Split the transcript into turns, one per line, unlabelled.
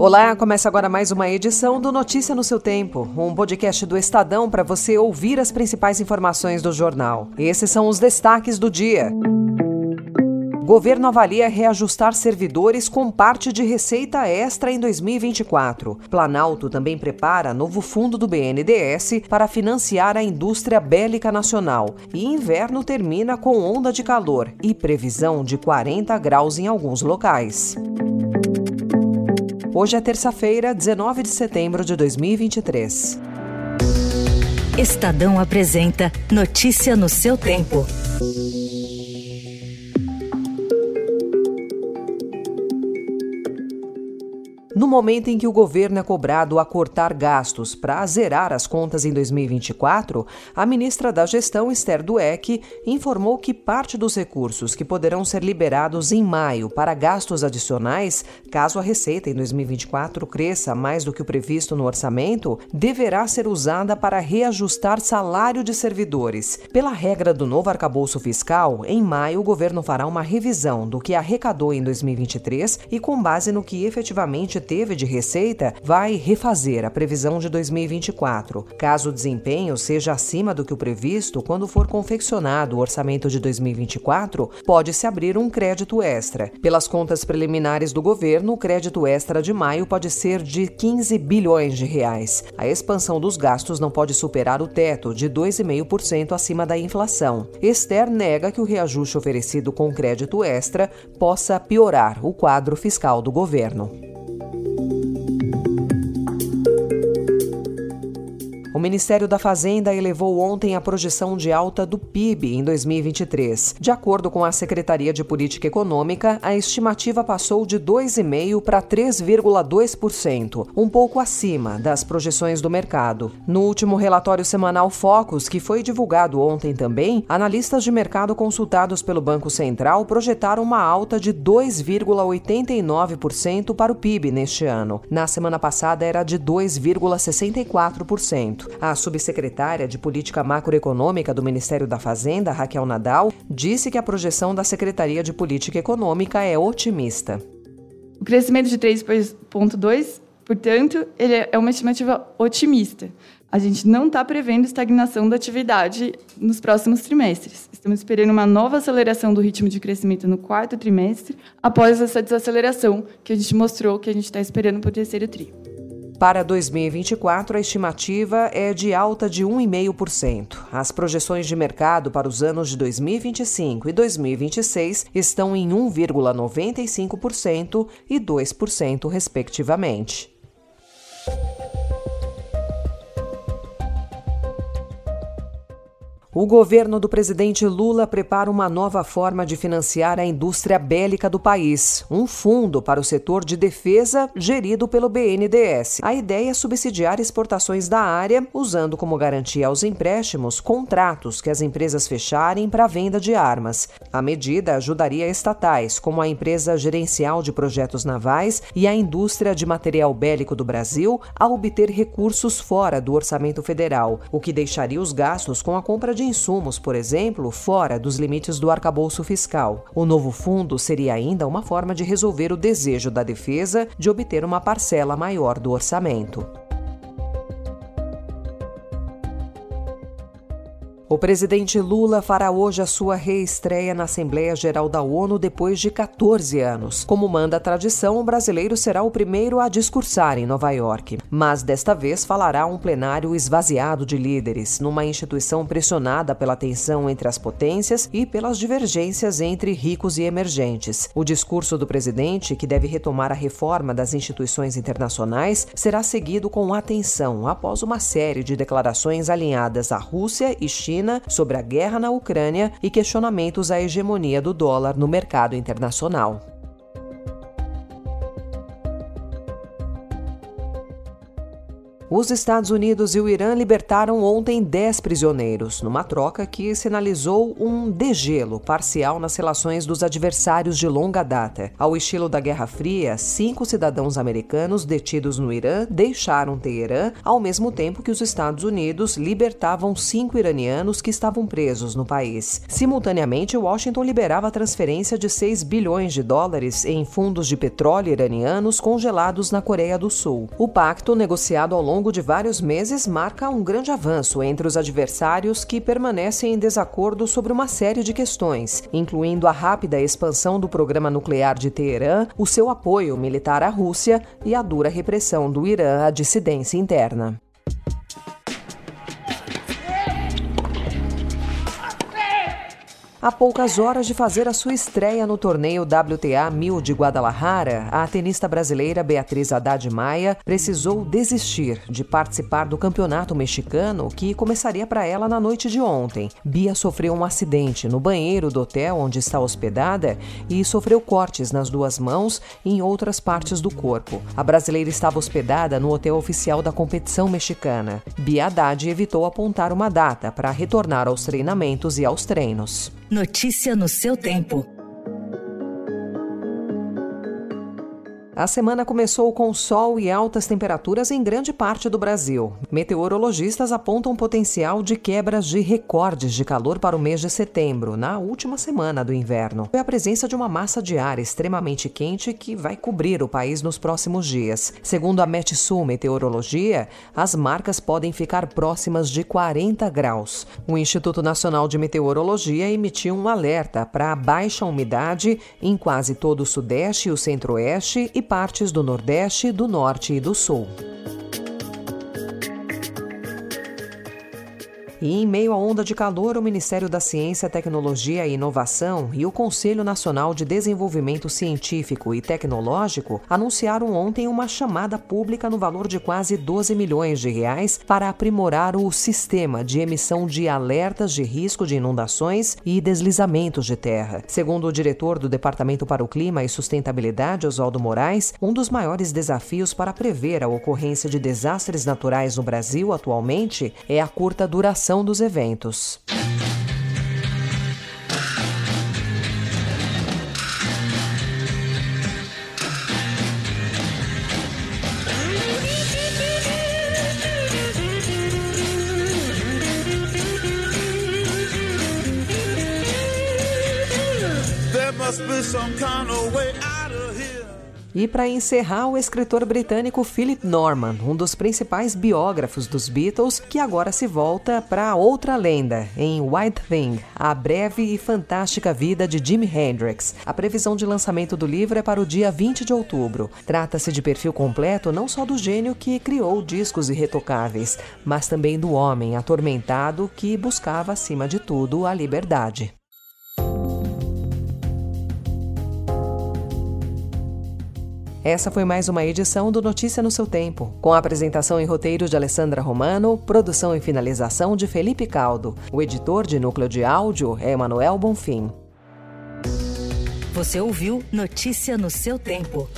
Olá, começa agora mais uma edição do Notícia no seu Tempo, um podcast do Estadão para você ouvir as principais informações do jornal. Esses são os destaques do dia. Governo avalia reajustar servidores com parte de receita extra em 2024. Planalto também prepara novo fundo do BNDES para financiar a indústria bélica nacional. E inverno termina com onda de calor e previsão de 40 graus em alguns locais. Hoje é terça-feira, 19 de setembro de 2023.
Estadão apresenta Notícia no seu tempo.
No momento em que o governo é cobrado a cortar gastos para zerar as contas em 2024, a ministra da Gestão, Esther Dueck, informou que parte dos recursos que poderão ser liberados em maio para gastos adicionais, caso a receita em 2024 cresça mais do que o previsto no orçamento, deverá ser usada para reajustar salário de servidores. Pela regra do novo arcabouço fiscal, em maio o governo fará uma revisão do que arrecadou em 2023 e, com base no que efetivamente teve de receita, vai refazer a previsão de 2024. Caso o desempenho seja acima do que o previsto, quando for confeccionado o orçamento de 2024, pode-se abrir um crédito extra. Pelas contas preliminares do governo, o crédito extra de maio pode ser de 15 bilhões de reais. A expansão dos gastos não pode superar o teto de 2,5% acima da inflação. Esther nega que o reajuste oferecido com crédito extra possa piorar o quadro fiscal do governo. O Ministério da Fazenda elevou ontem a projeção de alta do PIB em 2023. De acordo com a Secretaria de Política Econômica, a estimativa passou de 2,5% para 3,2%, um pouco acima das projeções do mercado. No último relatório semanal Focus, que foi divulgado ontem também, analistas de mercado consultados pelo Banco Central projetaram uma alta de 2,89% para o PIB neste ano. Na semana passada era de 2,64%. A subsecretária de Política Macroeconômica do Ministério da Fazenda, Raquel Nadal, disse que a projeção da Secretaria de Política Econômica é otimista.
O crescimento de 3,2, portanto, ele é uma estimativa otimista. A gente não está prevendo estagnação da atividade nos próximos trimestres. Estamos esperando uma nova aceleração do ritmo de crescimento no quarto trimestre, após essa desaceleração que a gente mostrou que a gente está esperando para o terceiro trimestre.
Para 2024, a estimativa é de alta de 1,5%. As projeções de mercado para os anos de 2025 e 2026 estão em 1,95% e 2%, respectivamente. O governo do presidente Lula prepara uma nova forma de financiar a indústria bélica do país, um fundo para o setor de defesa gerido pelo BNDES. A ideia é subsidiar exportações da área, usando como garantia aos empréstimos contratos que as empresas fecharem para a venda de armas. A medida ajudaria estatais, como a empresa gerencial de projetos navais e a indústria de material bélico do Brasil, a obter recursos fora do orçamento federal, o que deixaria os gastos com a compra de de insumos, por exemplo, fora dos limites do arcabouço fiscal. O novo fundo seria ainda uma forma de resolver o desejo da defesa de obter uma parcela maior do orçamento. O presidente Lula fará hoje a sua reestreia na Assembleia Geral da ONU depois de 14 anos. Como manda a tradição, o brasileiro será o primeiro a discursar em Nova York. Mas desta vez falará um plenário esvaziado de líderes, numa instituição pressionada pela tensão entre as potências e pelas divergências entre ricos e emergentes. O discurso do presidente, que deve retomar a reforma das instituições internacionais, será seguido com atenção após uma série de declarações alinhadas à Rússia e China China sobre a guerra na Ucrânia e questionamentos à hegemonia do dólar no mercado internacional. Os Estados Unidos e o Irã libertaram ontem 10 prisioneiros, numa troca que sinalizou um degelo parcial nas relações dos adversários de longa data. Ao estilo da Guerra Fria, cinco cidadãos americanos detidos no Irã deixaram Teherã, ao mesmo tempo que os Estados Unidos libertavam cinco iranianos que estavam presos no país. Simultaneamente, Washington liberava a transferência de 6 bilhões de dólares em fundos de petróleo iranianos congelados na Coreia do Sul. O pacto, negociado ao longo longo de vários meses marca um grande avanço entre os adversários que permanecem em desacordo sobre uma série de questões, incluindo a rápida expansão do programa nuclear de Teherã, o seu apoio militar à Rússia e a dura repressão do Irã à dissidência interna. Há poucas horas de fazer a sua estreia no torneio WTA 1000 de Guadalajara, a tenista brasileira Beatriz Haddad Maia precisou desistir de participar do campeonato mexicano que começaria para ela na noite de ontem. Bia sofreu um acidente no banheiro do hotel onde está hospedada e sofreu cortes nas duas mãos e em outras partes do corpo. A brasileira estava hospedada no hotel oficial da competição mexicana. Bia Haddad evitou apontar uma data para retornar aos treinamentos e aos treinos.
Notícia no seu tempo.
A semana começou com sol e altas temperaturas em grande parte do Brasil. Meteorologistas apontam potencial de quebras de recordes de calor para o mês de setembro, na última semana do inverno. Foi a presença de uma massa de ar extremamente quente que vai cobrir o país nos próximos dias. Segundo a Metsul Meteorologia, as marcas podem ficar próximas de 40 graus. O Instituto Nacional de Meteorologia emitiu um alerta para baixa umidade em quase todo o Sudeste e o Centro-Oeste e partes do Nordeste, do Norte e do Sul. E em meio à onda de calor, o Ministério da Ciência, Tecnologia e Inovação e o Conselho Nacional de Desenvolvimento Científico e Tecnológico anunciaram ontem uma chamada pública no valor de quase 12 milhões de reais para aprimorar o sistema de emissão de alertas de risco de inundações e deslizamentos de terra. Segundo o diretor do Departamento para o Clima e Sustentabilidade, Oswaldo Moraes, um dos maiores desafios para prever a ocorrência de desastres naturais no Brasil atualmente é a curta duração dos eventos. There must be some kind of way. E para encerrar, o escritor britânico Philip Norman, um dos principais biógrafos dos Beatles, que agora se volta para outra lenda, em White Thing, a breve e fantástica vida de Jimi Hendrix. A previsão de lançamento do livro é para o dia 20 de outubro. Trata-se de perfil completo não só do gênio que criou discos irretocáveis, mas também do homem atormentado que buscava, acima de tudo, a liberdade. Essa foi mais uma edição do Notícia no seu Tempo, com apresentação e roteiro de Alessandra Romano, produção e finalização de Felipe Caldo. O editor de núcleo de áudio é Emanuel Bonfim.
Você ouviu Notícia no seu Tempo.